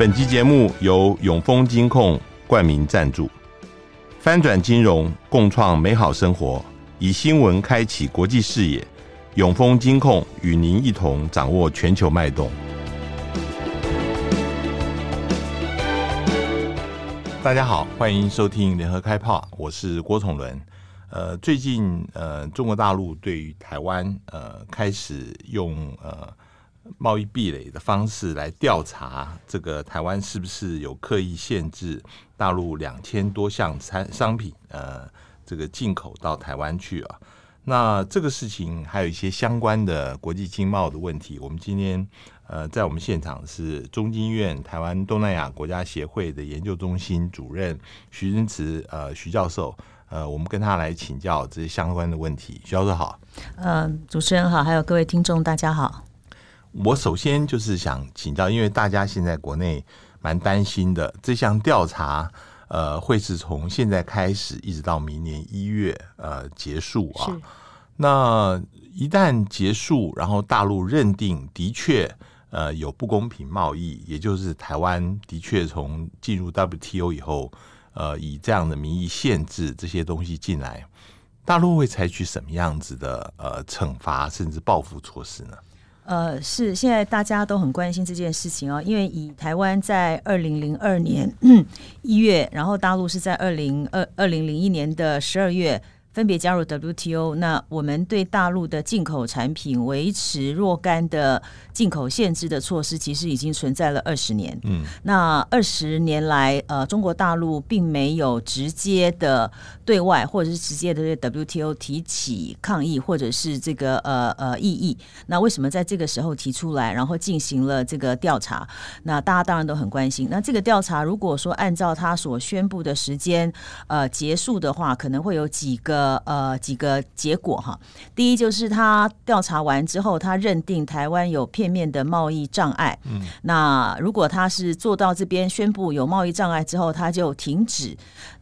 本集节目由永丰金控冠名赞助，翻转金融，共创美好生活，以新闻开启国际视野。永丰金控与您一同掌握全球脉动。大家好，欢迎收听联合开炮，我是郭崇伦。呃，最近呃，中国大陆对于台湾呃，开始用呃。贸易壁垒的方式来调查这个台湾是不是有刻意限制大陆两千多项产商品呃，这个进口到台湾去啊？那这个事情还有一些相关的国际经贸的问题。我们今天呃在我们现场是中经院台湾东南亚国家协会的研究中心主任徐仁慈呃徐教授呃，我们跟他来请教这些相关的问题。徐教授好，呃，主持人好，还有各位听众大家好。我首先就是想请教，因为大家现在国内蛮担心的，这项调查呃会是从现在开始一直到明年一月呃结束啊。那一旦结束，然后大陆认定的确呃有不公平贸易，也就是台湾的确从进入 WTO 以后，呃以这样的名义限制这些东西进来，大陆会采取什么样子的呃惩罚甚至报复措施呢？呃，是现在大家都很关心这件事情哦，因为以台湾在二零零二年一月，然后大陆是在二零二二零零一年的十二月。分别加入 WTO，那我们对大陆的进口产品维持若干的进口限制的措施，其实已经存在了二十年。嗯，那二十年来，呃，中国大陆并没有直接的对外或者是直接的对 WTO 提起抗议，或者是这个呃呃异议。那为什么在这个时候提出来，然后进行了这个调查？那大家当然都很关心。那这个调查如果说按照他所宣布的时间呃结束的话，可能会有几个。呃呃，几个结果哈。第一就是他调查完之后，他认定台湾有片面的贸易障碍。嗯，那如果他是做到这边宣布有贸易障碍之后，他就停止。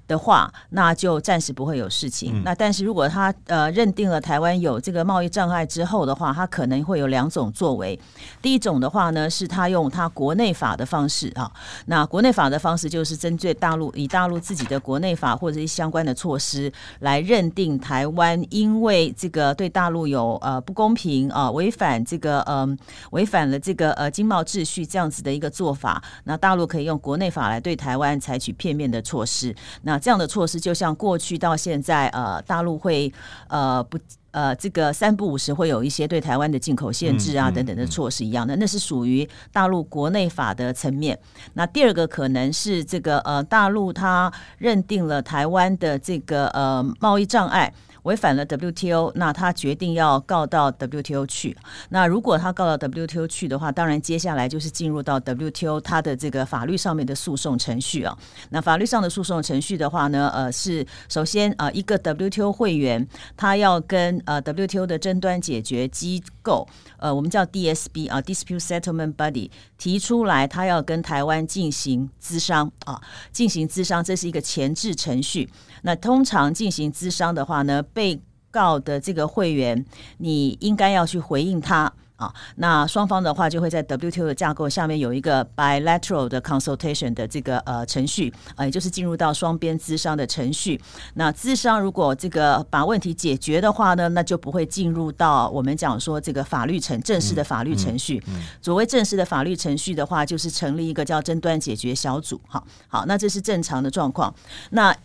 的话，那就暂时不会有事情。嗯、那但是如果他呃认定了台湾有这个贸易障碍之后的话，他可能会有两种作为。第一种的话呢，是他用他国内法的方式啊。那国内法的方式就是针对大陆，以大陆自己的国内法或者是相关的措施来认定台湾，因为这个对大陆有呃不公平啊，违反这个嗯违反了这个呃经贸秩序这样子的一个做法。那大陆可以用国内法来对台湾采取片面的措施。那这样的措施就像过去到现在，呃，大陆会呃不呃这个三不五时会有一些对台湾的进口限制啊等等的措施一样的，那是属于大陆国内法的层面。那第二个可能是这个呃大陆它认定了台湾的这个呃贸易障碍。违反了 WTO，那他决定要告到 WTO 去。那如果他告到 WTO 去的话，当然接下来就是进入到 WTO 他的这个法律上面的诉讼程序啊。那法律上的诉讼程序的话呢，呃，是首先啊，一个 WTO 会员他要跟呃 WTO 的争端解决机构，呃，我们叫 DSB 啊，Dispute Settlement Body 提出来，他要跟台湾进行咨商啊，进行咨商，这是一个前置程序。那通常进行咨商的话呢，被告的这个会员，你应该要去回应他啊。那双方的话就会在 WTO 的架构下面有一个 bilateral 的 consultation 的这个呃程序啊，也就是进入到双边咨商的程序。那咨商如果这个把问题解决的话呢，那就不会进入到我们讲说这个法律程正式的法律程序。嗯嗯嗯、所谓正式的法律程序的话，就是成立一个叫争端解决小组。好，好，那这是正常的状况。那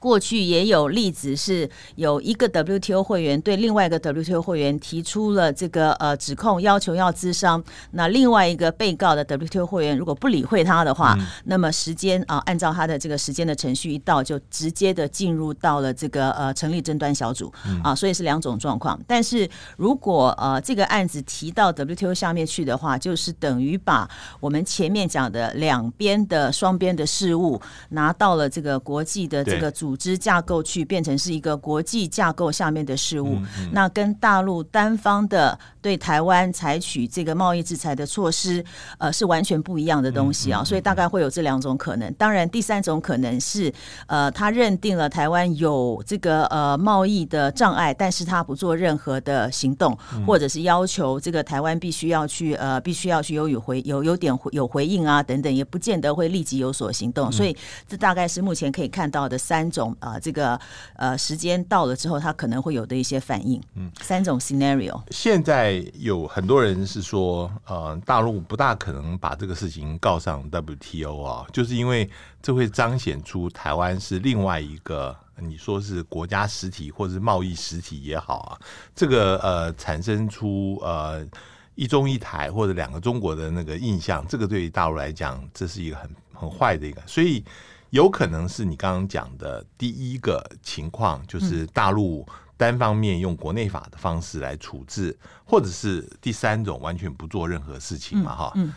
过去也有例子，是有一个 WTO 会员对另外一个 WTO 会员提出了这个呃指控，要求要咨商。那另外一个被告的 WTO 会员如果不理会他的话，嗯、那么时间啊，按照他的这个时间的程序一到，就直接的进入到了这个呃成立争端小组啊，所以是两种状况。但是如果呃这个案子提到 WTO 下面去的话，就是等于把我们前面讲的两边的双边的事务拿到了这个国际的这个组。组织架构去变成是一个国际架构下面的事物，嗯嗯、那跟大陆单方的对台湾采取这个贸易制裁的措施，呃，是完全不一样的东西啊。所以大概会有这两种可能。当然，第三种可能是，呃，他认定了台湾有这个呃贸易的障碍，但是他不做任何的行动，或者是要求这个台湾必须要去呃必须要去有有回有有点有回应啊等等，也不见得会立即有所行动。所以这大概是目前可以看到的三种啊、呃，这个呃时间到了之后，他可能会有的一些反应。嗯，三种 scenario。现在有很多人是说，呃，大陆不大可能把这个事情告上 WTO 啊，就是因为这会彰显出台湾是另外一个，你说是国家实体或者是贸易实体也好啊，这个呃产生出呃一中一台或者两个中国的那个印象，这个对于大陆来讲，这是一个很很坏的一个，所以有可能是你刚刚讲的第一个情况，就是大陆。单方面用国内法的方式来处置，或者是第三种完全不做任何事情嘛？哈、嗯嗯，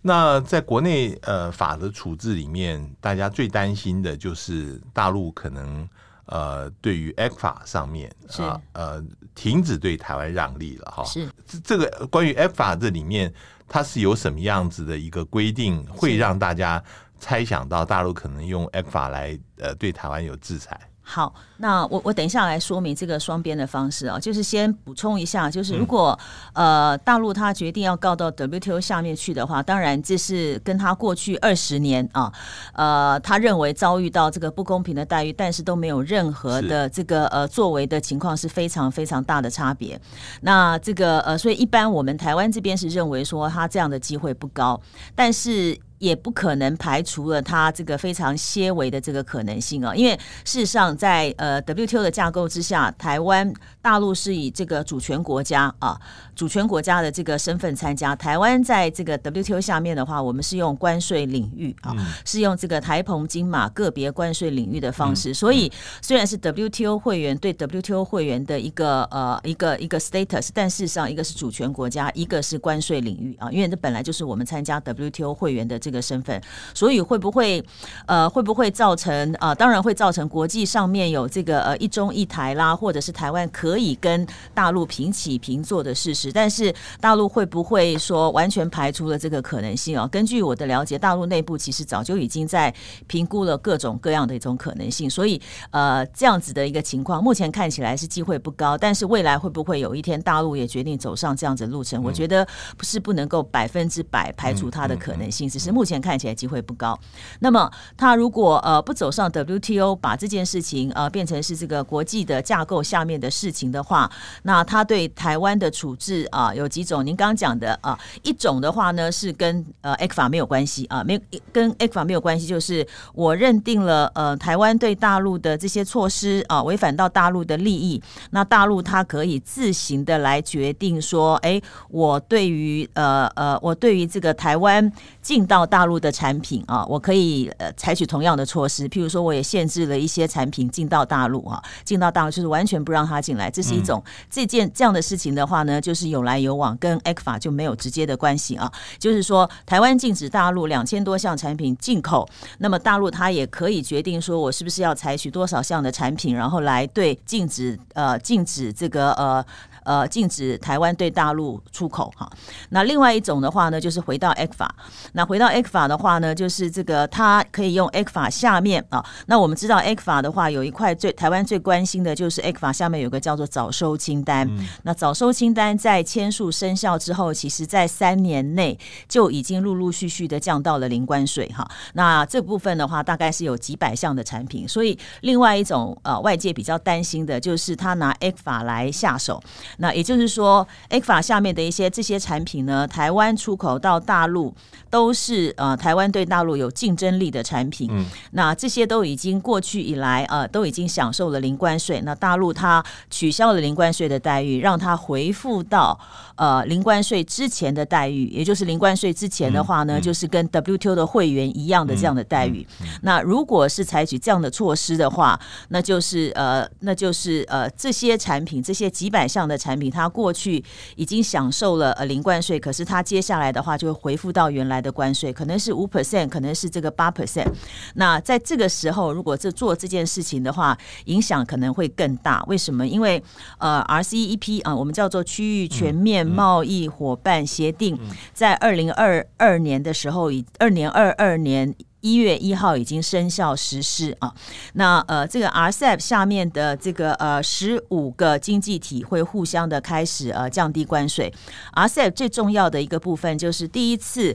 那在国内呃法的处置里面，大家最担心的就是大陆可能呃对于 ECFA 上面啊呃停止对台湾让利了哈。是这个关于 ECFA 这里面它是有什么样子的一个规定，会让大家猜想到大陆可能用 ECFA 来呃对台湾有制裁？好，那我我等一下来说明这个双边的方式啊，就是先补充一下，就是如果、嗯、呃大陆他决定要告到 WTO 下面去的话，当然这是跟他过去二十年啊，呃他认为遭遇到这个不公平的待遇，但是都没有任何的这个呃作为的情况是非常非常大的差别。那这个呃，所以一般我们台湾这边是认为说他这样的机会不高，但是。也不可能排除了它这个非常些微的这个可能性啊，因为事实上在呃 WTO 的架构之下，台湾大陆是以这个主权国家啊，主权国家的这个身份参加。台湾在这个 WTO 下面的话，我们是用关税领域啊，是用这个台澎金马个别关税领域的方式。所以虽然是 WTO 会员对 WTO 会员的一个呃一个一个 status，但事实上一个是主权国家，一个是关税领域啊，因为这本来就是我们参加 WTO 会员的。这个身份，所以会不会呃会不会造成啊、呃？当然会造成国际上面有这个呃一中一台啦，或者是台湾可以跟大陆平起平坐的事实。但是大陆会不会说完全排除了这个可能性啊？根据我的了解，大陆内部其实早就已经在评估了各种各样的一种可能性。所以呃这样子的一个情况，目前看起来是机会不高。但是未来会不会有一天大陆也决定走上这样子的路程？我觉得不是不能够百分之百排除它的可能性，只是。目前看起来机会不高。那么，他如果呃不走上 WTO，把这件事情呃变成是这个国际的架构下面的事情的话，那他对台湾的处置啊、有几种？您刚刚讲的啊、一种的话呢是跟呃 ECFA 没有关系啊，没跟 ECFA 没有关系，就是我认定了呃台湾对大陆的这些措施啊违反到大陆的利益，那大陆它可以自行的来决定说，哎，我对于呃呃我对于这个台湾进到大陆的产品啊，我可以呃采取同样的措施，譬如说，我也限制了一些产品进到大陆啊，进到大陆就是完全不让它进来，这是一种、嗯、这件这样的事情的话呢，就是有来有往，跟 ECFA 就没有直接的关系啊。就是说，台湾禁止大陆两千多项产品进口，那么大陆它也可以决定说我是不是要采取多少项的产品，然后来对禁止呃禁止这个呃。呃，禁止台湾对大陆出口哈。那另外一种的话呢，就是回到 ECFA。那回到 ECFA 的话呢，就是这个它可以用 ECFA 下面啊。那我们知道 ECFA 的话，有一块最台湾最关心的就是 ECFA 下面有个叫做早收清单。嗯、那早收清单在签署生效之后，其实在三年内就已经陆陆续续的降到了零关税哈。那这部分的话，大概是有几百项的产品。所以另外一种呃，外界比较担心的就是他拿 ECFA 来下手。那也就是说，ECFA 下面的一些这些产品呢，台湾出口到大陆都是呃，台湾对大陆有竞争力的产品。嗯，那这些都已经过去以来呃，都已经享受了零关税。那大陆它取消了零关税的待遇，让它回复到呃零关税之前的待遇，也就是零关税之前的话呢，就是跟 WTO 的会员一样的这样的待遇。那如果是采取这样的措施的话，那就是呃，那就是呃，这些产品这些几百项的产产品，它过去已经享受了呃零关税，可是它接下来的话就会回复到原来的关税，可能是五 percent，可能是这个八 percent。那在这个时候，如果这做这件事情的话，影响可能会更大。为什么？因为呃，RCEP 啊，我们叫做区域全面贸易伙伴协定，在二零二二年的时候，以二零二二年。一月一号已经生效实施啊，那呃，这个 RCEP 下面的这个呃十五个经济体会互相的开始呃降低关税。RCEP 最重要的一个部分就是第一次，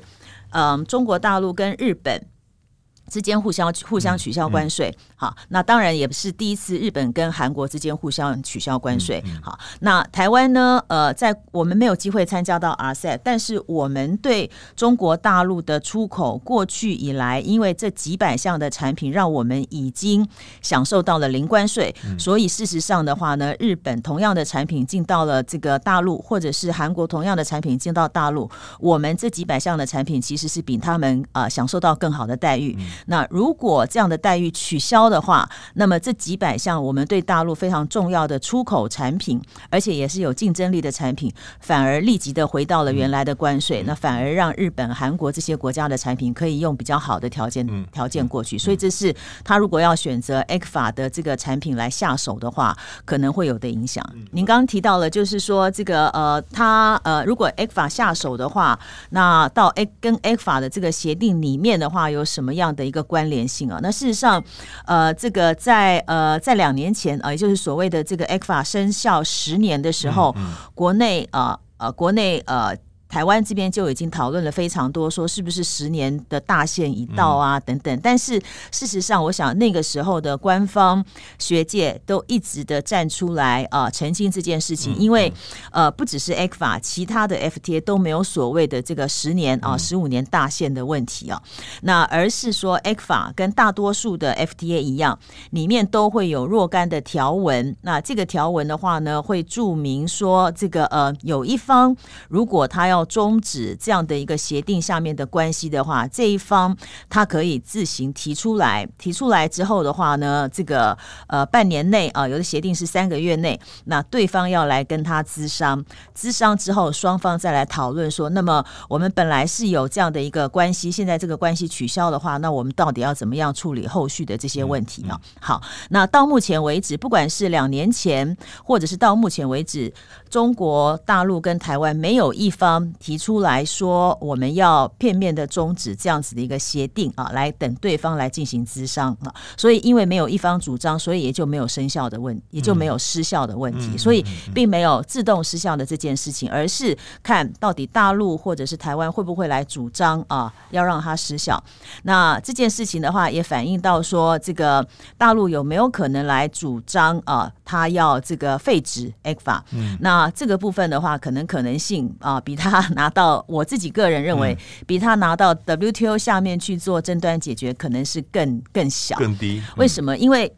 嗯、呃，中国大陆跟日本。之间互相互相取消关税，嗯嗯、好，那当然也不是第一次，日本跟韩国之间互相取消关税，好，那台湾呢？呃，在我们没有机会参加到 RCEP，但是我们对中国大陆的出口过去以来，因为这几百项的产品，让我们已经享受到了零关税，嗯、所以事实上的话呢，日本同样的产品进到了这个大陆，或者是韩国同样的产品进到大陆，我们这几百项的产品其实是比他们呃享受到更好的待遇。嗯那如果这样的待遇取消的话，那么这几百项我们对大陆非常重要的出口产品，而且也是有竞争力的产品，反而立即的回到了原来的关税，那反而让日本、韩国这些国家的产品可以用比较好的条件条件过去。所以这是他如果要选择 ECFA 的这个产品来下手的话，可能会有的影响。您刚刚提到了，就是说这个呃，他呃，如果 ECFA 下手的话，那到 A 跟 ECFA 的这个协定里面的话，有什么样的一个关联性啊，那事实上，呃，这个在呃在两年前啊，也就是所谓的这个 ECFA 生效十年的时候，嗯嗯、国内啊呃，呃国内呃。台湾这边就已经讨论了非常多，说是不是十年的大限已到啊等等。但是事实上，我想那个时候的官方学界都一直的站出来啊澄清这件事情，因为呃不只是 ECFA，其他的 FTA 都没有所谓的这个十年啊十五年大限的问题啊，那而是说 ECFA 跟大多数的 FTA 一样，里面都会有若干的条文。那这个条文的话呢，会注明说这个呃有一方如果他要终止这样的一个协定下面的关系的话，这一方他可以自行提出来，提出来之后的话呢，这个呃半年内啊，有的协定是三个月内，那对方要来跟他咨商，咨商之后双方再来讨论说，那么我们本来是有这样的一个关系，现在这个关系取消的话，那我们到底要怎么样处理后续的这些问题啊？好，那到目前为止，不管是两年前，或者是到目前为止，中国大陆跟台湾没有一方。提出来说，我们要片面的终止这样子的一个协定啊，来等对方来进行咨商啊。所以，因为没有一方主张，所以也就没有生效的问，也就没有失效的问题。所以，并没有自动失效的这件事情，而是看到底大陆或者是台湾会不会来主张啊，要让它失效。那这件事情的话，也反映到说，这个大陆有没有可能来主张啊，他要这个废止 ECFA。那这个部分的话，可能可能性啊，比他。拿到我自己个人认为，比他拿到 WTO 下面去做争端解决，可能是更更小、更低。为什么？因为。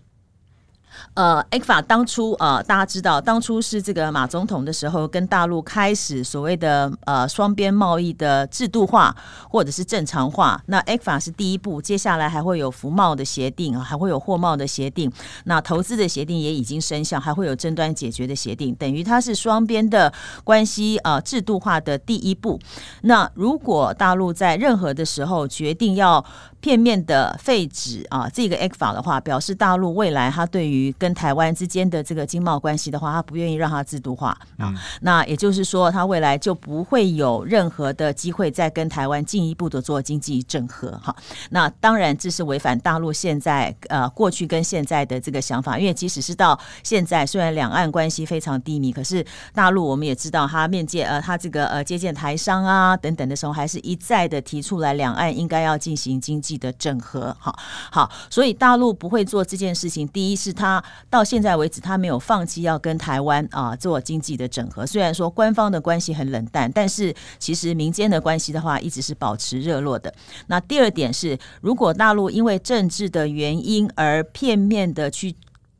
呃，ECFA 当初呃，大家知道，当初是这个马总统的时候，跟大陆开始所谓的呃双边贸易的制度化或者是正常化。那 ECFA 是第一步，接下来还会有服贸的协定啊，还会有货贸的协定。那投资的协定也已经生效，还会有争端解决的协定，等于它是双边的关系、呃、制度化的第一步。那如果大陆在任何的时候决定要片面的废止啊这个 ECFA 的话，表示大陆未来它对于跟台湾之间的这个经贸关系的话，他不愿意让它制度化啊。嗯、那也就是说，他未来就不会有任何的机会再跟台湾进一步的做经济整合哈。那当然这是违反大陆现在呃过去跟现在的这个想法，因为即使是到现在，虽然两岸关系非常低迷，可是大陆我们也知道，他面见呃他这个呃接见台商啊等等的时候，还是一再的提出来两岸应该要进行经济的整合。好，好，所以大陆不会做这件事情。第一是他。到现在为止，他没有放弃要跟台湾啊做经济的整合。虽然说官方的关系很冷淡，但是其实民间的关系的话，一直是保持热络的。那第二点是，如果大陆因为政治的原因而片面的去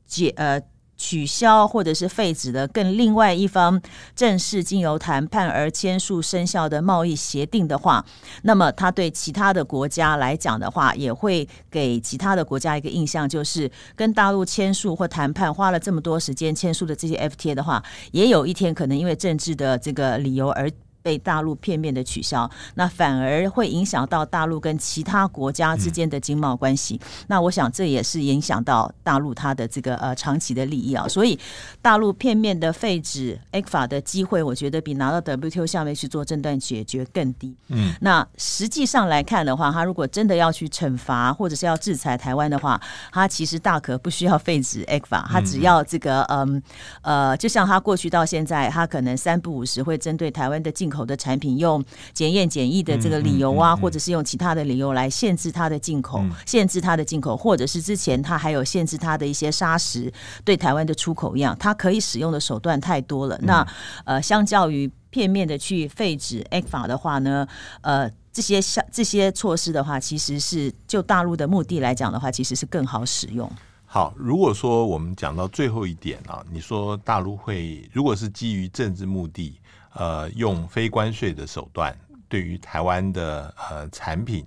解呃取消或者是废止的跟另外一方正式经由谈判而签署生效的贸易协定的话，那么他对其他的国家来讲的话，也会给其他的国家一个印象，就是跟大陆签署或谈判花了这么多时间签署的这些 FTA 的话，也有一天可能因为政治的这个理由而。被大陆片面的取消，那反而会影响到大陆跟其他国家之间的经贸关系。嗯、那我想这也是影响到大陆它的这个呃长期的利益啊。所以大陆片面的废止 ECFA 的机会，我觉得比拿到 WTO 下面去做争端解决更低。嗯，那实际上来看的话，他如果真的要去惩罚或者是要制裁台湾的话，他其实大可不需要废止 ECFA，他只要这个嗯呃，就像他过去到现在，他可能三不五时会针对台湾的进口的产品用检验检疫的这个理由啊，或者是用其他的理由来限制它的进口，限制它的进口，或者是之前它还有限制它的一些砂石对台湾的出口一样，它可以使用的手段太多了。那呃，相较于片面的去废止 ECFA 的话呢，呃，这些像这些措施的话，其实是就大陆的目的来讲的话，其实是更好使用。好，如果说我们讲到最后一点啊，你说大陆会如果是基于政治目的。呃，用非关税的手段对于台湾的呃产品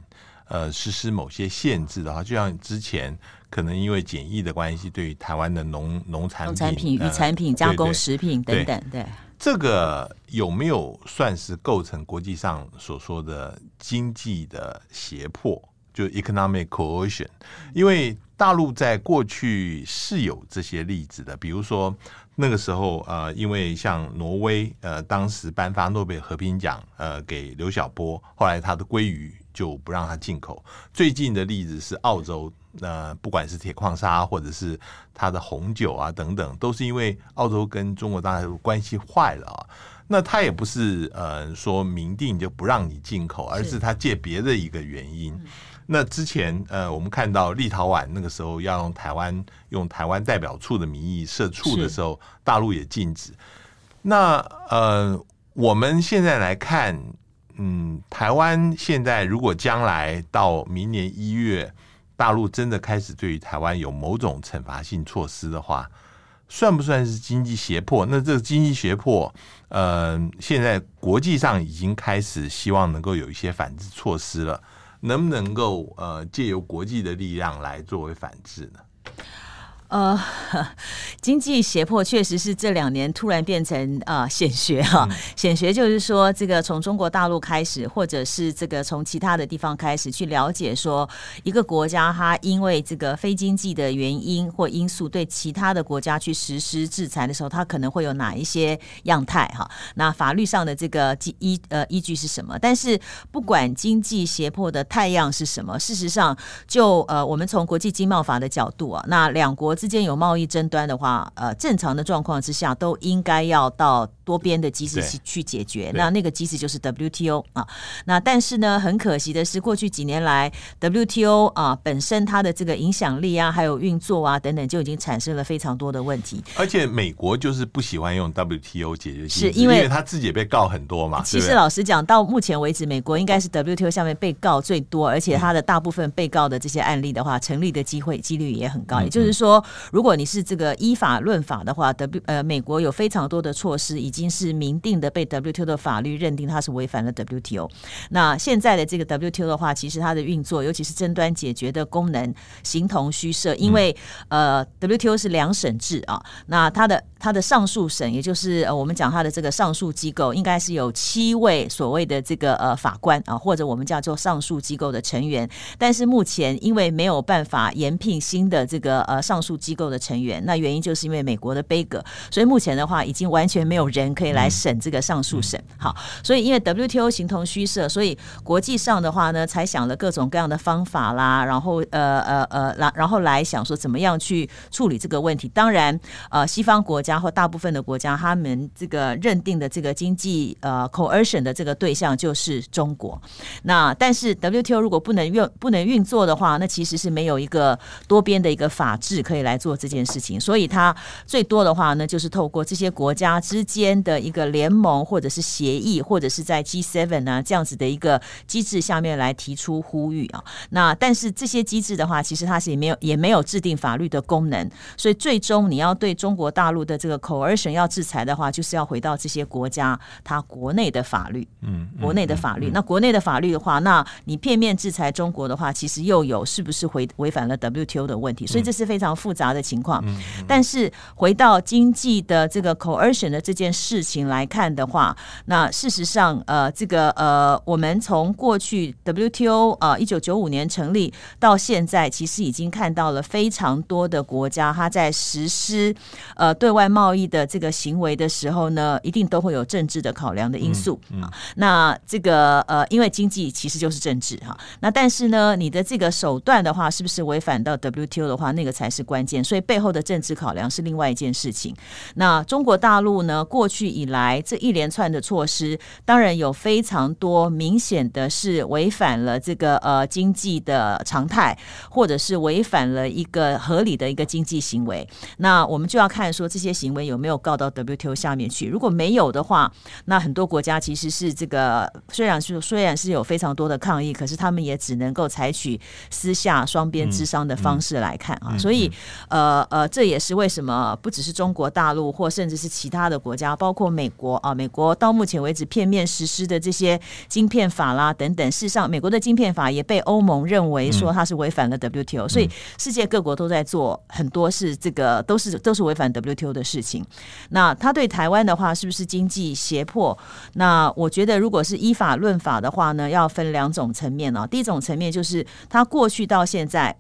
呃实施某些限制的话，就像之前可能因为检疫的关系，对于台湾的农农产品、农产品、渔产品、加工食品等等，对，对这个有没有算是构成国际上所说的经济的胁迫？就 economic coercion？因为大陆在过去是有这些例子的，比如说。那个时候，呃，因为像挪威，呃，当时颁发诺贝尔和平奖，呃，给刘晓波，后来他的鲑鱼就不让他进口。最近的例子是澳洲，呃，不管是铁矿砂或者是他的红酒啊等等，都是因为澳洲跟中国大陆关系坏了啊。那他也不是呃说明定就不让你进口，而是他借别的一个原因。那之前，呃，我们看到立陶宛那个时候要用台湾用台湾代表处的名义设处的时候，大陆也禁止。那呃，我们现在来看，嗯，台湾现在如果将来到明年一月，大陆真的开始对于台湾有某种惩罚性措施的话，算不算是经济胁迫？那这个经济胁迫，呃，现在国际上已经开始希望能够有一些反制措施了。能不能够呃借由国际的力量来作为反制呢？呃，经济胁迫确实是这两年突然变成啊显学哈，显学就是说，这个从中国大陆开始，或者是这个从其他的地方开始去了解，说一个国家它因为这个非经济的原因或因素对其他的国家去实施制裁的时候，它可能会有哪一些样态哈？那法律上的这个依呃依据是什么？但是不管经济胁迫的太阳是什么，事实上就呃我们从国际经贸法的角度啊，那两国。之间有贸易争端的话，呃，正常的状况之下都应该要到多边的机制去去解决。那那个机制就是 WTO 啊。那但是呢，很可惜的是，过去几年来 WTO 啊本身它的这个影响力啊，还有运作啊等等，就已经产生了非常多的问题。而且美国就是不喜欢用 WTO 解决，是因为，他自己也被告很多嘛。其实老实讲，到目前为止，美国应该是 WTO 下面被告最多，而且他的大部分被告的这些案例的话，成立的机会几率也很高。也就是说。如果你是这个依法论法的话，W 呃，美国有非常多的措施已已经是明定的，被 WTO 的法律认定它是违反了 WTO。那现在的这个 WTO 的话，其实它的运作，尤其是争端解决的功能，形同虚设，因为呃，WTO 是两审制啊，那它的它的上诉审，也就是呃，我们讲它的这个上诉机构，应该是有七位所谓的这个呃法官啊，或者我们叫做上诉机构的成员，但是目前因为没有办法延聘新的这个呃上诉机构的成员，那原因就是因为美国的杯葛，所以目前的话已经完全没有人可以来审这个上诉审。好，所以因为 WTO 形同虚设，所以国际上的话呢，才想了各种各样的方法啦，然后呃呃呃，然然后来想说怎么样去处理这个问题。当然，呃，西方国家或大部分的国家，他们这个认定的这个经济呃 coercion 的这个对象就是中国。那但是 WTO 如果不能运不能运作的话，那其实是没有一个多边的一个法制可以来做。这件事情，所以它最多的话呢，就是透过这些国家之间边的一个联盟或者是协议，或者是在 G7 呢这样子的一个机制下面来提出呼吁啊。那但是这些机制的话，其实它是也没有也没有制定法律的功能，所以最终你要对中国大陆的这个 coercion 要制裁的话，就是要回到这些国家它国内的法律，嗯，国内的法律。那国内的法律的话，那你片面制裁中国的话，其实又有是不是违违反了 WTO 的问题？所以这是非常复杂的情况。但是回到经济的这个 coercion 的这件事情来看的话，那事实上，呃，这个呃，我们从过去 WTO 呃一九九五年成立到现在，其实已经看到了非常多的国家，它在实施呃对外贸易的这个行为的时候呢，一定都会有政治的考量的因素。嗯，嗯，那这个呃，因为经济其实就是政治哈。那但是呢，你的这个手段的话，是不是违反到 WTO 的话，那个才是关键。所以背后的政治考量是另外一件事情。那中国大陆呢，过去以来这一连串的措施，当然有非常多明显的是违反了这个呃经济的常态，或者是违反了一个合理的一个经济行为。那我们就要看说这些行为有没有告到 WTO 下面去。如果没有的话，那很多国家其实是这个虽然是虽然是有非常多的抗议，可是他们也只能够采取私下双边之商的方式来看啊。所以呃呃，这也是为什么不只是中国大陆或甚至是其他的国家，包括美国啊，美国到目前为止片面实施的这些晶片法啦等等，事实上美国的晶片法也被欧盟认为说它是违反了 WTO，所以世界各国都在做很多是这个都是都是违反 WTO 的事情。那他对台湾的话是不是经济胁迫？那我觉得如果是依法论法的话呢，要分两种层面啊。第一种层面就是他过去到现在。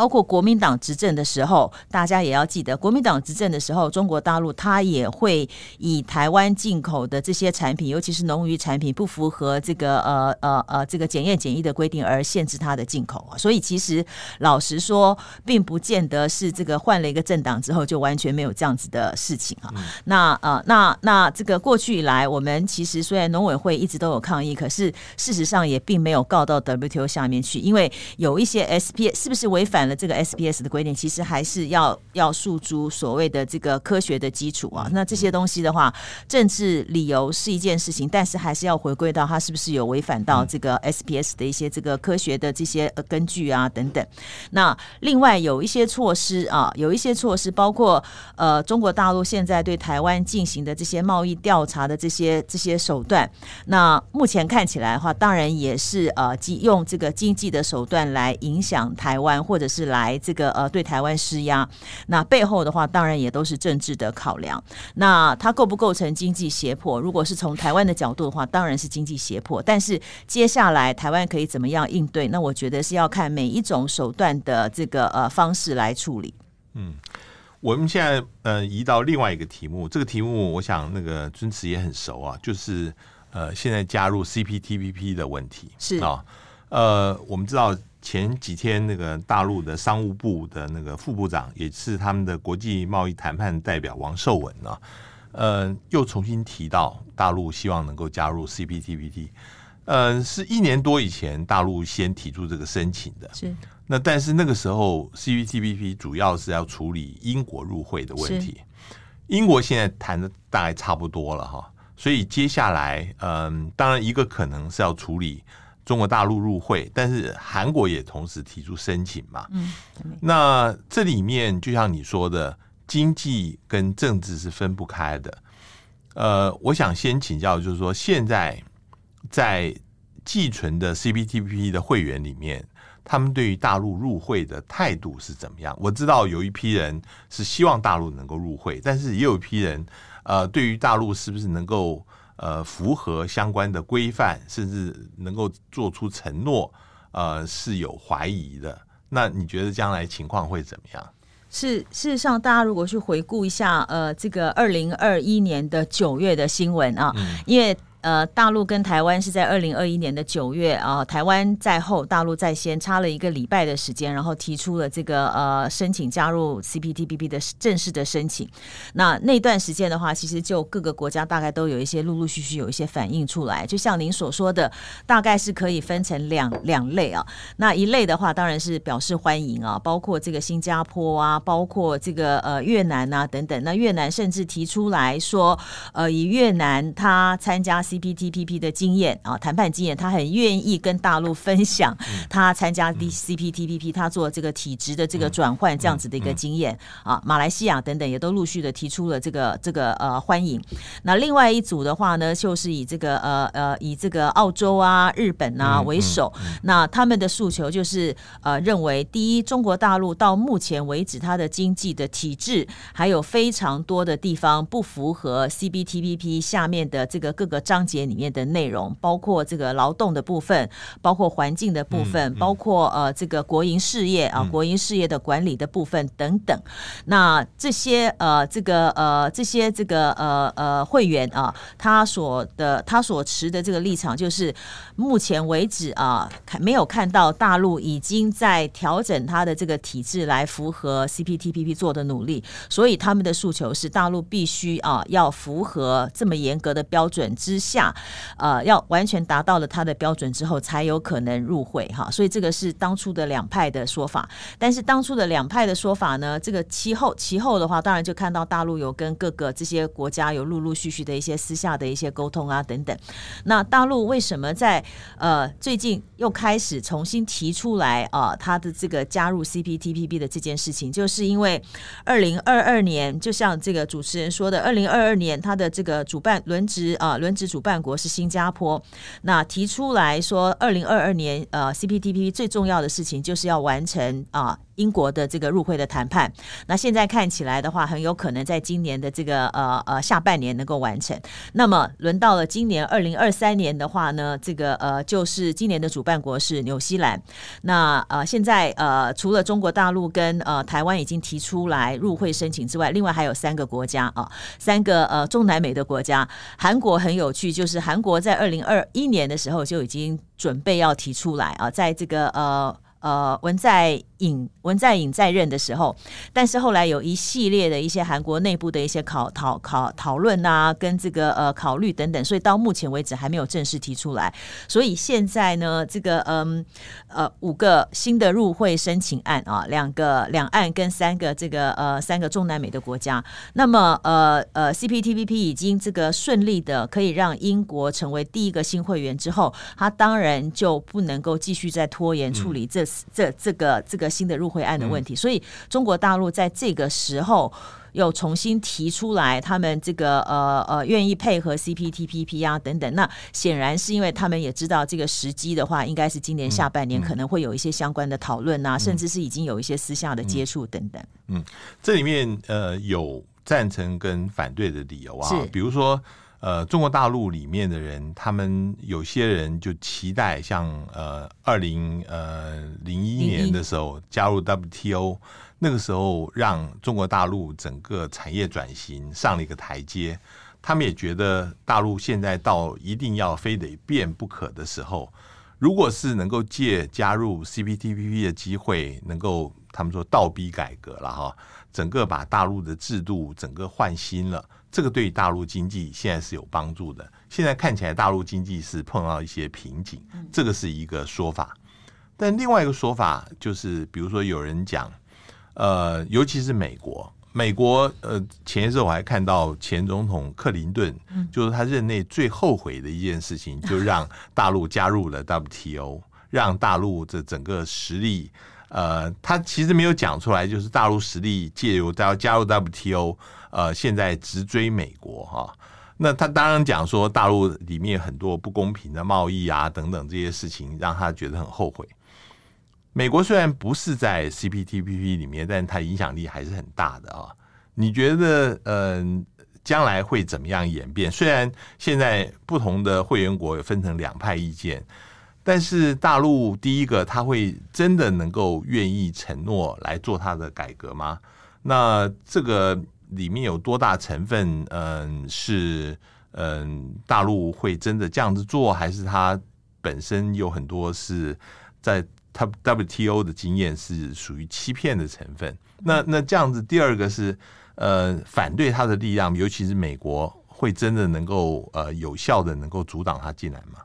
包括国民党执政的时候，大家也要记得，国民党执政的时候，中国大陆它也会以台湾进口的这些产品，尤其是农渔产品不符合这个呃呃呃这个检验检疫的规定而限制它的进口。所以其实老实说，并不见得是这个换了一个政党之后就完全没有这样子的事情啊。嗯、那呃那那这个过去以来，我们其实虽然农委会一直都有抗议，可是事实上也并没有告到 WTO 下面去，因为有一些 SP 是不是违反这个 SPS 的规定，其实还是要要诉诸所谓的这个科学的基础啊。那这些东西的话，政治理由是一件事情，但是还是要回归到它是不是有违反到这个 SPS 的一些这个科学的这些根据啊等等。那另外有一些措施啊，有一些措施包括呃中国大陆现在对台湾进行的这些贸易调查的这些这些手段。那目前看起来的话，当然也是呃用这个经济的手段来影响台湾，或者是。是来这个呃对台湾施压，那背后的话当然也都是政治的考量。那它构不构成经济胁迫？如果是从台湾的角度的话，当然是经济胁迫。但是接下来台湾可以怎么样应对？那我觉得是要看每一种手段的这个呃方式来处理。嗯，我们现在呃移到另外一个题目，这个题目我想那个尊慈也很熟啊，就是呃现在加入 CPTPP 的问题是啊，呃我们知道。前几天，那个大陆的商务部的那个副部长，也是他们的国际贸易谈判代表王受文呢，呃，又重新提到大陆希望能够加入 CPTPP，呃，是一年多以前大陆先提出这个申请的，是。那但是那个时候 CPTPP 主要是要处理英国入会的问题，英国现在谈的大概差不多了哈，所以接下来，嗯、呃，当然一个可能是要处理。中国大陆入会，但是韩国也同时提出申请嘛。嗯，那这里面就像你说的，经济跟政治是分不开的。呃，我想先请教，就是说现在在寄存的 CPTPP 的会员里面，他们对于大陆入会的态度是怎么样？我知道有一批人是希望大陆能够入会，但是也有一批人，呃，对于大陆是不是能够。呃，符合相关的规范，甚至能够做出承诺，呃，是有怀疑的。那你觉得将来情况会怎么样？是，事实上，大家如果去回顾一下，呃，这个二零二一年的九月的新闻啊，嗯、因为。呃，大陆跟台湾是在二零二一年的九月啊，台湾在后，大陆在先，差了一个礼拜的时间，然后提出了这个呃申请加入 CPTPP 的正式的申请。那那段时间的话，其实就各个国家大概都有一些陆陆续续有一些反应出来。就像您所说的，大概是可以分成两两类啊。那一类的话，当然是表示欢迎啊，包括这个新加坡啊，包括这个呃越南啊等等。那越南甚至提出来说，呃，以越南他参加。CPTPP 的经验啊，谈判经验，他很愿意跟大陆分享他参加 CPTPP，他做这个体制的这个转换这样子的一个经验啊，马来西亚等等也都陆续的提出了这个这个呃欢迎。那另外一组的话呢，就是以这个呃呃以这个澳洲啊、日本啊为首，那他们的诉求就是呃认为，第一，中国大陆到目前为止它的经济的体制还有非常多的地方不符合 CPTPP 下面的这个各个章。章节里面的内容包括这个劳动的部分，包括环境的部分，嗯嗯、包括呃这个国营事业啊，国营事业的管理的部分等等。那这些呃这个呃这些这个呃呃会员啊，他所的他所持的这个立场就是，目前为止啊，看没有看到大陆已经在调整他的这个体制来符合 CPTPP 做的努力，所以他们的诉求是大陆必须啊要符合这么严格的标准之下。呃，要完全达到了他的标准之后，才有可能入会哈。所以这个是当初的两派的说法。但是当初的两派的说法呢，这个其后其后的话，当然就看到大陆有跟各个这些国家有陆陆续续的一些私下的一些沟通啊等等。那大陆为什么在呃最近又开始重新提出来啊，他的这个加入 CPTPP 的这件事情，就是因为二零二二年，就像这个主持人说的，二零二二年他的这个主办轮值啊轮值主。办国是新加坡，那提出来说，二零二二年呃，CPTPP 最重要的事情就是要完成啊。英国的这个入会的谈判，那现在看起来的话，很有可能在今年的这个呃呃下半年能够完成。那么轮到了今年二零二三年的话呢，这个呃就是今年的主办国是纽西兰。那呃现在呃除了中国大陆跟呃台湾已经提出来入会申请之外，另外还有三个国家啊，三个呃中南美的国家。韩国很有趣，就是韩国在二零二一年的时候就已经准备要提出来啊，在这个呃呃文在寅。文在寅在任的时候，但是后来有一系列的一些韩国内部的一些考讨考讨论啊，跟这个呃考虑等等，所以到目前为止还没有正式提出来。所以现在呢，这个嗯呃五个新的入会申请案啊，两个两岸跟三个这个呃三个中南美的国家，那么呃呃 CPTPP 已经这个顺利的可以让英国成为第一个新会员之后，他当然就不能够继续再拖延处理这、这这个这个新的入。会案的问题，所以中国大陆在这个时候又重新提出来，他们这个呃呃愿意配合 CPTPP 啊等等。那显然是因为他们也知道这个时机的话，应该是今年下半年可能会有一些相关的讨论啊，甚至是已经有一些私下的接触等等。嗯，这里面呃有赞成跟反对的理由啊，比如说。呃，中国大陆里面的人，他们有些人就期待像呃二零呃零一年的时候加入 WTO，那个时候让中国大陆整个产业转型上了一个台阶。他们也觉得大陆现在到一定要非得变不可的时候，如果是能够借加入 CPTPP 的机会，能够他们说倒逼改革了哈，整个把大陆的制度整个换新了。这个对于大陆经济现在是有帮助的。现在看起来大陆经济是碰到一些瓶颈，这个是一个说法。但另外一个说法就是，比如说有人讲，呃，尤其是美国，美国呃，前一阵我还看到前总统克林顿，就是他任内最后悔的一件事情，就让大陆加入了 WTO，让大陆这整个实力，呃，他其实没有讲出来，就是大陆实力借由到加入 WTO。呃，现在直追美国哈，那他当然讲说大陆里面很多不公平的贸易啊等等这些事情，让他觉得很后悔。美国虽然不是在 CPTPP 里面，但它影响力还是很大的啊。你觉得，嗯，将来会怎么样演变？虽然现在不同的会员国有分成两派意见，但是大陆第一个，他会真的能够愿意承诺来做他的改革吗？那这个。里面有多大成分？嗯，是嗯，大陆会真的这样子做，还是他本身有很多是在它 WTO 的经验是属于欺骗的成分？那那这样子，第二个是呃，反对他的力量，尤其是美国，会真的能够呃有效的能够阻挡他进来吗？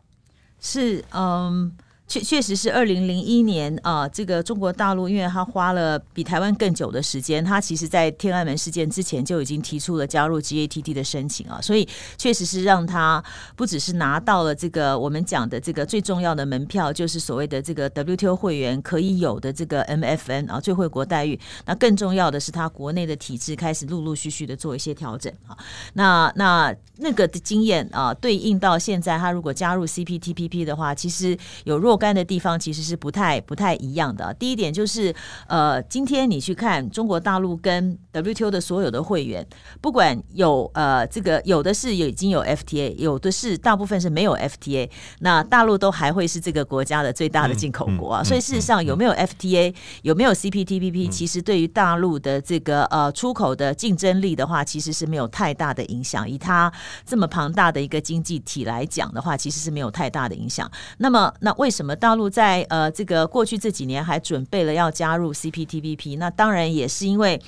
是，嗯。确确实是二零零一年啊，这个中国大陆，因为他花了比台湾更久的时间，他其实在天安门事件之前就已经提出了加入 GATT 的申请啊，所以确实是让他不只是拿到了这个我们讲的这个最重要的门票，就是所谓的这个 WTO 会员可以有的这个 MFN 啊，最惠国待遇。那更重要的是，他国内的体制开始陆陆续续的做一些调整啊。那那那个的经验啊，对应到现在，他如果加入 CPTPP 的话，其实有若干的地方其实是不太不太一样的。第一点就是，呃，今天你去看中国大陆跟 WTO 的所有的会员，不管有呃这个有的是有已经有 FTA，有的是大部分是没有 FTA，那大陆都还会是这个国家的最大的进口国啊。所以事实上有没有 FTA，有没有 CPTPP，其实对于大陆的这个呃出口的竞争力的话，其实是没有太大的影响。以它这么庞大的一个经济体来讲的话，其实是没有太大的影响。那么那为什么？大陆在呃这个过去这几年还准备了要加入 CPTPP，那当然也是因为。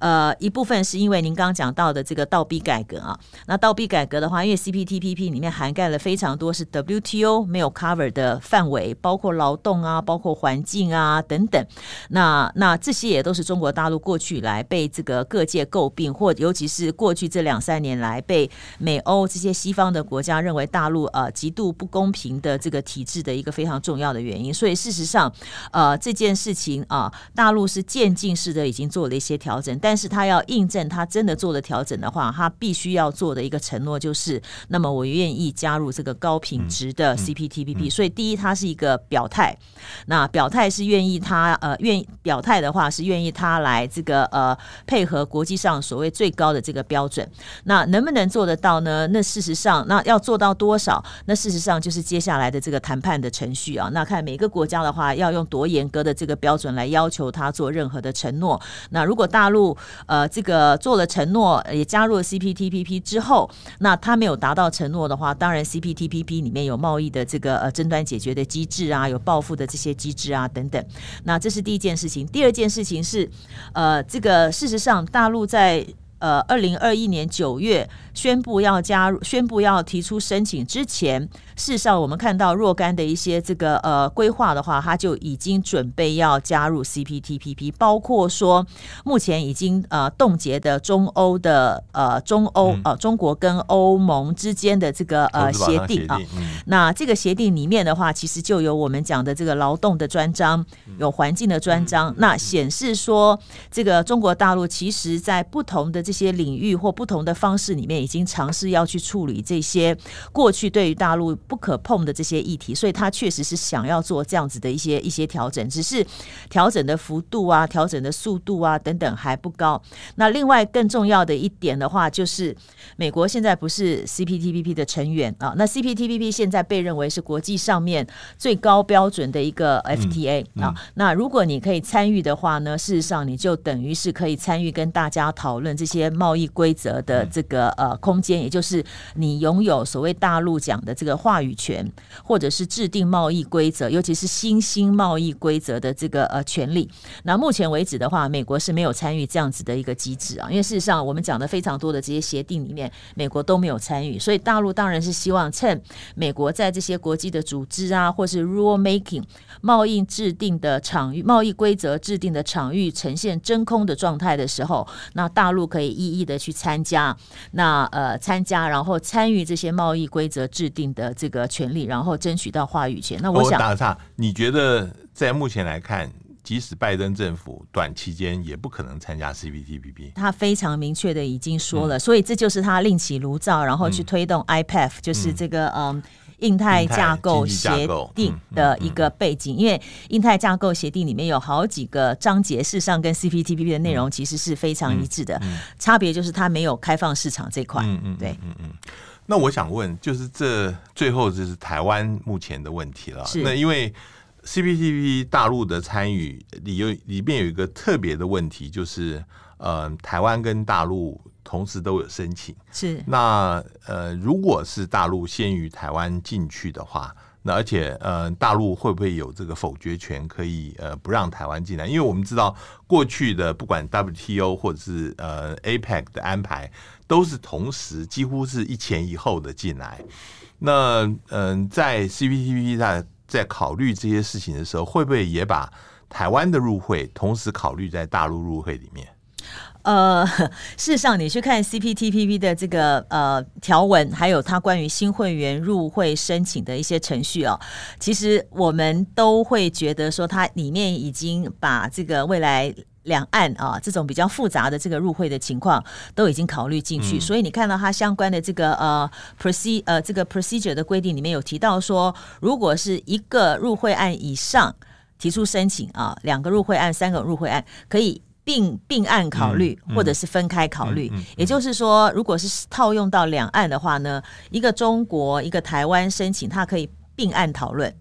呃，一部分是因为您刚刚讲到的这个倒逼改革啊，那倒逼改革的话，因为 CPTPP 里面涵盖了非常多是 WTO 没有 cover 的范围，包括劳动啊，包括环境啊等等。那那这些也都是中国大陆过去以来被这个各界诟病，或尤其是过去这两三年来被美欧这些西方的国家认为大陆呃极度不公平的这个体制的一个非常重要的原因。所以事实上，呃这件事情啊，大陆是渐进式的已经做了一些调整，但但是他要印证他真的做了调整的话，他必须要做的一个承诺就是，那么我愿意加入这个高品质的 CPTPP。所以第一，他是一个表态，那表态是愿意他呃愿意表态的话是愿意他来这个呃配合国际上所谓最高的这个标准。那能不能做得到呢？那事实上，那要做到多少？那事实上就是接下来的这个谈判的程序那看每个国家的话，要用多严格的这个标准来要求他做任何的承诺。那如果大陆呃，这个做了承诺，也加入了 CPTPP 之后，那他没有达到承诺的话，当然 CPTPP 里面有贸易的这个呃争端解决的机制啊，有报复的这些机制啊等等。那这是第一件事情。第二件事情是，呃，这个事实上大陆在呃二零二一年九月宣布要加入，宣布要提出申请之前。事实上，我们看到若干的一些这个呃规划的话，它就已经准备要加入 CPTPP，包括说目前已经呃冻结的中欧的呃中欧呃中国跟欧盟之间的这个呃协定啊。那这个协定里面的话，其实就有我们讲的这个劳动的专章，有环境的专章，那显示说这个中国大陆其实在不同的这些领域或不同的方式里面，已经尝试要去处理这些过去对于大陆。不可碰的这些议题，所以他确实是想要做这样子的一些一些调整，只是调整的幅度啊、调整的速度啊等等还不高。那另外更重要的一点的话，就是美国现在不是 CPTPP 的成员啊。那 CPTPP 现在被认为是国际上面最高标准的一个 FTA 啊。那如果你可以参与的话呢，事实上你就等于是可以参与跟大家讨论这些贸易规则的这个呃空间，也就是你拥有所谓大陆讲的这个话语权，或者是制定贸易规则，尤其是新兴贸易规则的这个呃权利。那目前为止的话，美国是没有参与这样子的一个机制啊。因为事实上，我们讲的非常多的这些协定里面，美国都没有参与。所以大陆当然是希望趁美国在这些国际的组织啊，或是 rule making 贸易制定的场域、贸易规则制定的场域呈现真空的状态的时候，那大陆可以一一的去参加，那呃参加，然后参与这些贸易规则制定的这个。个权利，然后争取到话语权。那我想，我打个岔，你觉得在目前来看，即使拜登政府短期间也不可能参加 CPTPP？他非常明确的已经说了，嗯、所以这就是他另起炉灶，然后去推动 IPEF，、嗯、就是这个嗯印太架构协定的一个背景。因为印太架构协定里面有好几个章节，事实上跟 CPTPP 的内容其实是非常一致的，嗯嗯、差别就是它没有开放市场这块。嗯嗯，对，嗯嗯。那我想问，就是这最后就是台湾目前的问题了。是那因为 CPTPP 大陆的参与里有里面有一个特别的问题，就是呃，台湾跟大陆同时都有申请。是那呃，如果是大陆先于台湾进去的话，那而且呃，大陆会不会有这个否决权，可以呃不让台湾进来？因为我们知道过去的不管 WTO 或者是呃 APEC 的安排，都是同时几乎是一前一后的进来。那嗯、呃，在 CPTPP 在在考虑这些事情的时候，会不会也把台湾的入会同时考虑在大陆入会里面？呃，事实上，你去看 CPTPP 的这个呃条文，还有它关于新会员入会申请的一些程序哦，其实我们都会觉得说，它里面已经把这个未来两岸啊这种比较复杂的这个入会的情况都已经考虑进去。嗯、所以你看到它相关的这个呃 procedure 呃这个 procedure 的规定里面有提到说，如果是一个入会案以上提出申请啊，两个入会案、三个入会案可以。并并案考虑，或者是分开考虑。也就是说，如果是套用到两岸的话呢，一个中国，一个台湾申请，它可以并案讨论，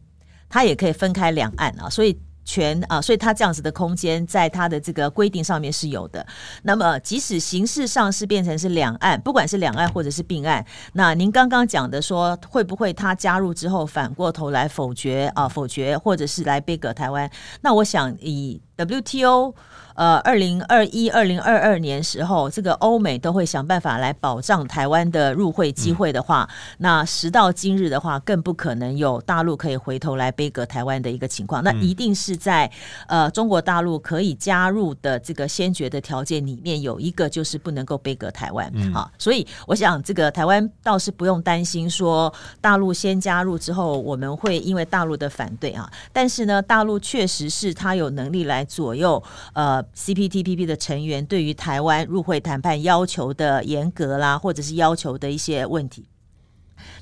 它也可以分开两岸啊。所以全啊，所以它这样子的空间，在它的这个规定上面是有的。那么，即使形式上是变成是两岸，不管是两岸或者是并案，那您刚刚讲的说，会不会他加入之后反过头来否决啊？否决，或者是来背葛台湾？那我想以 WTO。呃，二零二一、二零二二年时候，这个欧美都会想办法来保障台湾的入会机会的话，嗯、那时到今日的话，更不可能有大陆可以回头来杯葛台湾的一个情况。那一定是在呃中国大陆可以加入的这个先决的条件里面有一个，就是不能够杯葛台湾。嗯、好，所以我想这个台湾倒是不用担心说大陆先加入之后，我们会因为大陆的反对啊。但是呢，大陆确实是他有能力来左右呃。CPTPP 的成员对于台湾入会谈判要求的严格啦，或者是要求的一些问题。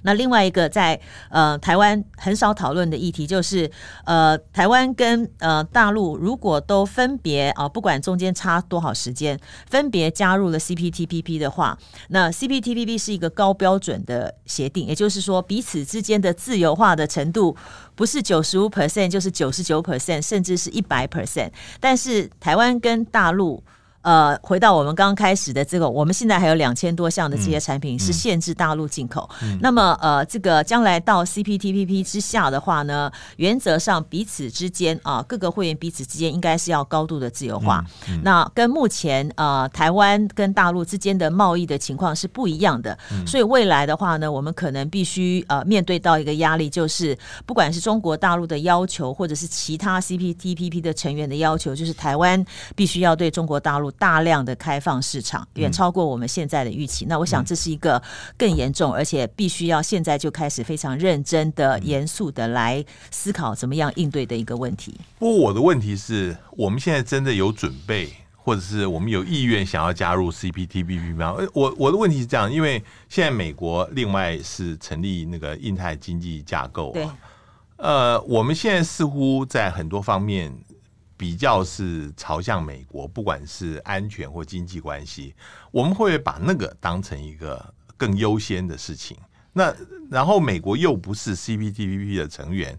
那另外一个在呃台湾很少讨论的议题就是呃台湾跟呃大陆如果都分别啊、不管中间差多少时间分别加入了 CPTPP 的话，那 CPTPP 是一个高标准的协定，也就是说彼此之间的自由化的程度不是九十五 percent 就是九十九 percent 甚至是一百 percent，但是台湾跟大陆。呃，回到我们刚刚开始的这个，我们现在还有两千多项的这些产品是限制大陆进口。嗯嗯、那么，呃，这个将来到 CPTPP 之下的话呢，原则上彼此之间啊，各个会员彼此之间应该是要高度的自由化。那跟目前呃台湾跟大陆之间的贸易的情况是不一样的。嗯、所以未来的话呢，我们可能必须呃面对到一个压力，就是不管是中国大陆的要求，或者是其他 CPTPP 的成员的要求，就是台湾必须要对中国大陆。大量的开放市场远超过我们现在的预期，嗯、那我想这是一个更严重，而且必须要现在就开始非常认真的、严肃的来思考怎么样应对的一个问题。不过我的问题是我们现在真的有准备，或者是我们有意愿想要加入 CPTPP 吗？我我的问题是这样，因为现在美国另外是成立那个印太经济架构，对，呃，我们现在似乎在很多方面。比较是朝向美国，不管是安全或经济关系，我们会把那个当成一个更优先的事情。那然后美国又不是 CPTPP 的成员，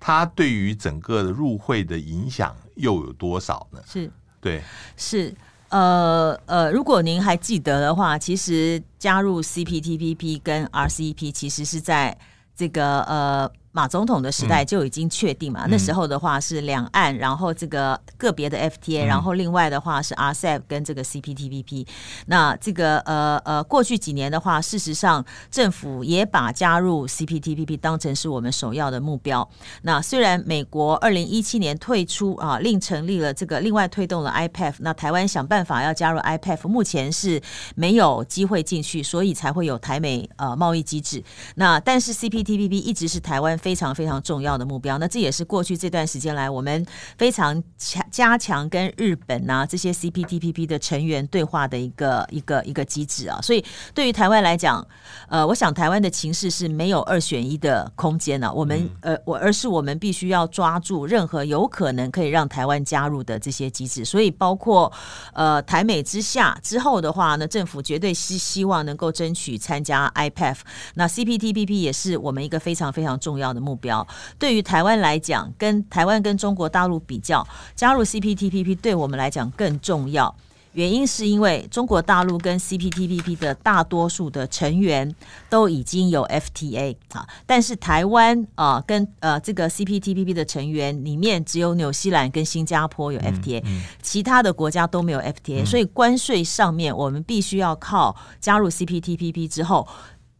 它对于整个的入会的影响又有多少呢？是，对，是，呃呃，如果您还记得的话，其实加入 CPTPP 跟 RCEP 其实是在这个呃。马总统的时代就已经确定嘛，嗯、那时候的话是两岸，然后这个个别的 FTA，、嗯、然后另外的话是 RCEP 跟这个 CPTPP。那这个呃呃，过去几年的话，事实上政府也把加入 CPTPP 当成是我们首要的目标。那虽然美国二零一七年退出啊，另成立了这个另外推动了 IPEF，那台湾想办法要加入 IPEF，目前是没有机会进去，所以才会有台美呃贸易机制。那但是 CPTPP 一直是台湾。非常非常重要的目标，那这也是过去这段时间来我们非常强加强跟日本呐、啊、这些 CPTPP 的成员对话的一个一个一个机制啊。所以对于台湾来讲，呃，我想台湾的情势是没有二选一的空间呢、啊。我们呃，我而是我们必须要抓住任何有可能可以让台湾加入的这些机制。所以包括呃台美之下之后的话呢，政府绝对是希望能够争取参加 IPEF。那 CPTPP 也是我们一个非常非常重要的。的目标对于台湾来讲，跟台湾跟中国大陆比较，加入 CPTPP 对我们来讲更重要。原因是因为中国大陆跟 CPTPP 的大多数的成员都已经有 FTA 啊，但是台湾啊跟呃这个 CPTPP 的成员里面只有纽西兰跟新加坡有 FTA，嗯嗯、其他的国家都没有 FTA，、嗯、所以关税上面我们必须要靠加入 CPTPP 之后，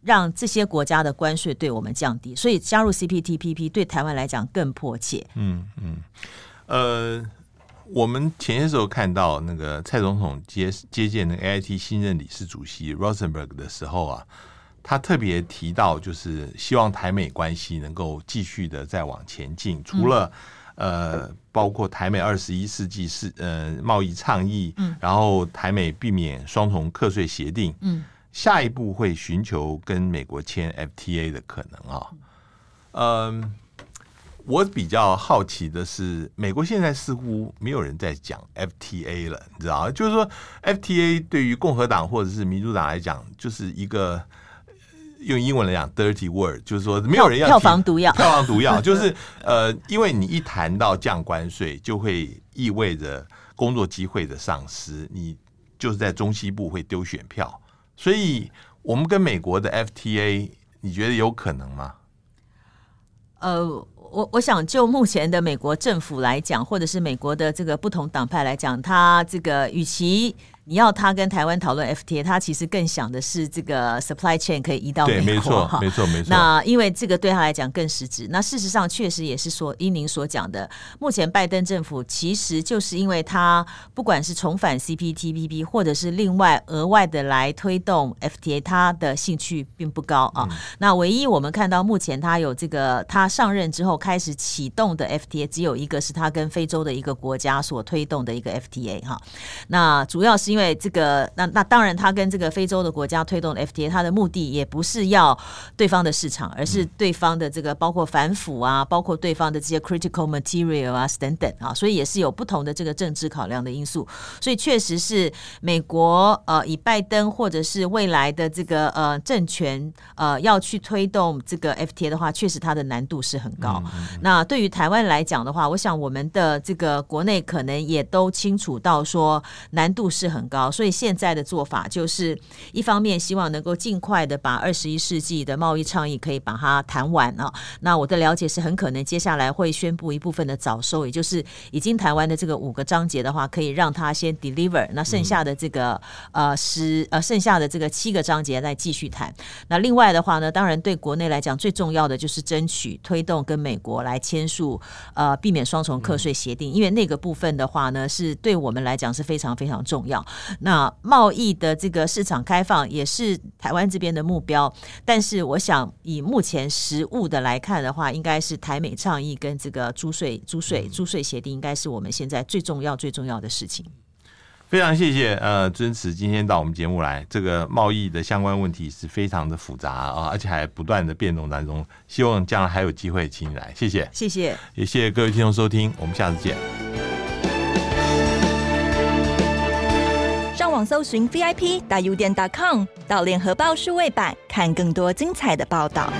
让这些国家的关税对我们降低，所以加入 CPTPP 对台湾来讲更迫切。嗯嗯，呃。我们前些时候看到那个蔡总统接接见那个 AIT 新任理事主席 Rosenberg 的时候啊，他特别提到，就是希望台美关系能够继续的再往前进。除了呃，包括台美二十一世纪是呃贸易倡议，嗯然后台美避免双重课税协定，嗯，下一步会寻求跟美国签 FTA 的可能啊，嗯。我比较好奇的是，美国现在似乎没有人在讲 FTA 了，你知道吗？就是说，FTA 对于共和党或者是民主党来讲，就是一个用英文来讲 dirty word，就是说没有人要票房毒药，票房毒药，就是呃，因为你一谈到降关税，就会意味着工作机会的丧失，你就是在中西部会丢选票，所以我们跟美国的 FTA，你觉得有可能吗？呃。我我想就目前的美国政府来讲，或者是美国的这个不同党派来讲，他这个与其。你要他跟台湾讨论 FTA，他其实更想的是这个 supply chain 可以移到美国。对，没错，没错，没错。那因为这个对他来讲更实质。那事实上确实也是说，依您所讲的，目前拜登政府其实就是因为他不管是重返 CPTPP，或者是另外额外的来推动 FTA，他的兴趣并不高啊。嗯、那唯一我们看到目前他有这个他上任之后开始启动的 FTA，只有一个是他跟非洲的一个国家所推动的一个 FTA 哈。那主要是因为。因为这个，那那当然，他跟这个非洲的国家推动 FTA，他的目的也不是要对方的市场，而是对方的这个包括反腐啊，包括对方的这些 critical material 啊等等啊，所以也是有不同的这个政治考量的因素。所以确实是美国呃，以拜登或者是未来的这个呃政权呃要去推动这个 FTA 的话，确实它的难度是很高。嗯嗯嗯。那对于台湾来讲的话，我想我们的这个国内可能也都清楚到说难度是很高，所以现在的做法就是，一方面希望能够尽快的把二十一世纪的贸易倡议可以把它谈完啊。那我的了解是很可能接下来会宣布一部分的早收，也就是已经谈完的这个五个章节的话，可以让它先 deliver。那剩下的这个呃十呃剩下的这个七个章节再继续谈。那另外的话呢，当然对国内来讲最重要的就是争取推动跟美国来签署呃避免双重课税协定，因为那个部分的话呢，是对我们来讲是非常非常重要。那贸易的这个市场开放也是台湾这边的目标，但是我想以目前实物的来看的话，应该是台美倡议跟这个租税、租税、租税协定，应该是我们现在最重要、最重要的事情。非常谢谢呃尊慈今天到我们节目来，这个贸易的相关问题是非常的复杂啊，而且还不断的变动当中，希望将来还有机会请你来，谢谢，谢谢，也谢谢各位听众收听，我们下次见。网搜寻 VIP 大 U 点 .com 到联合报数位版看更多精彩的报道。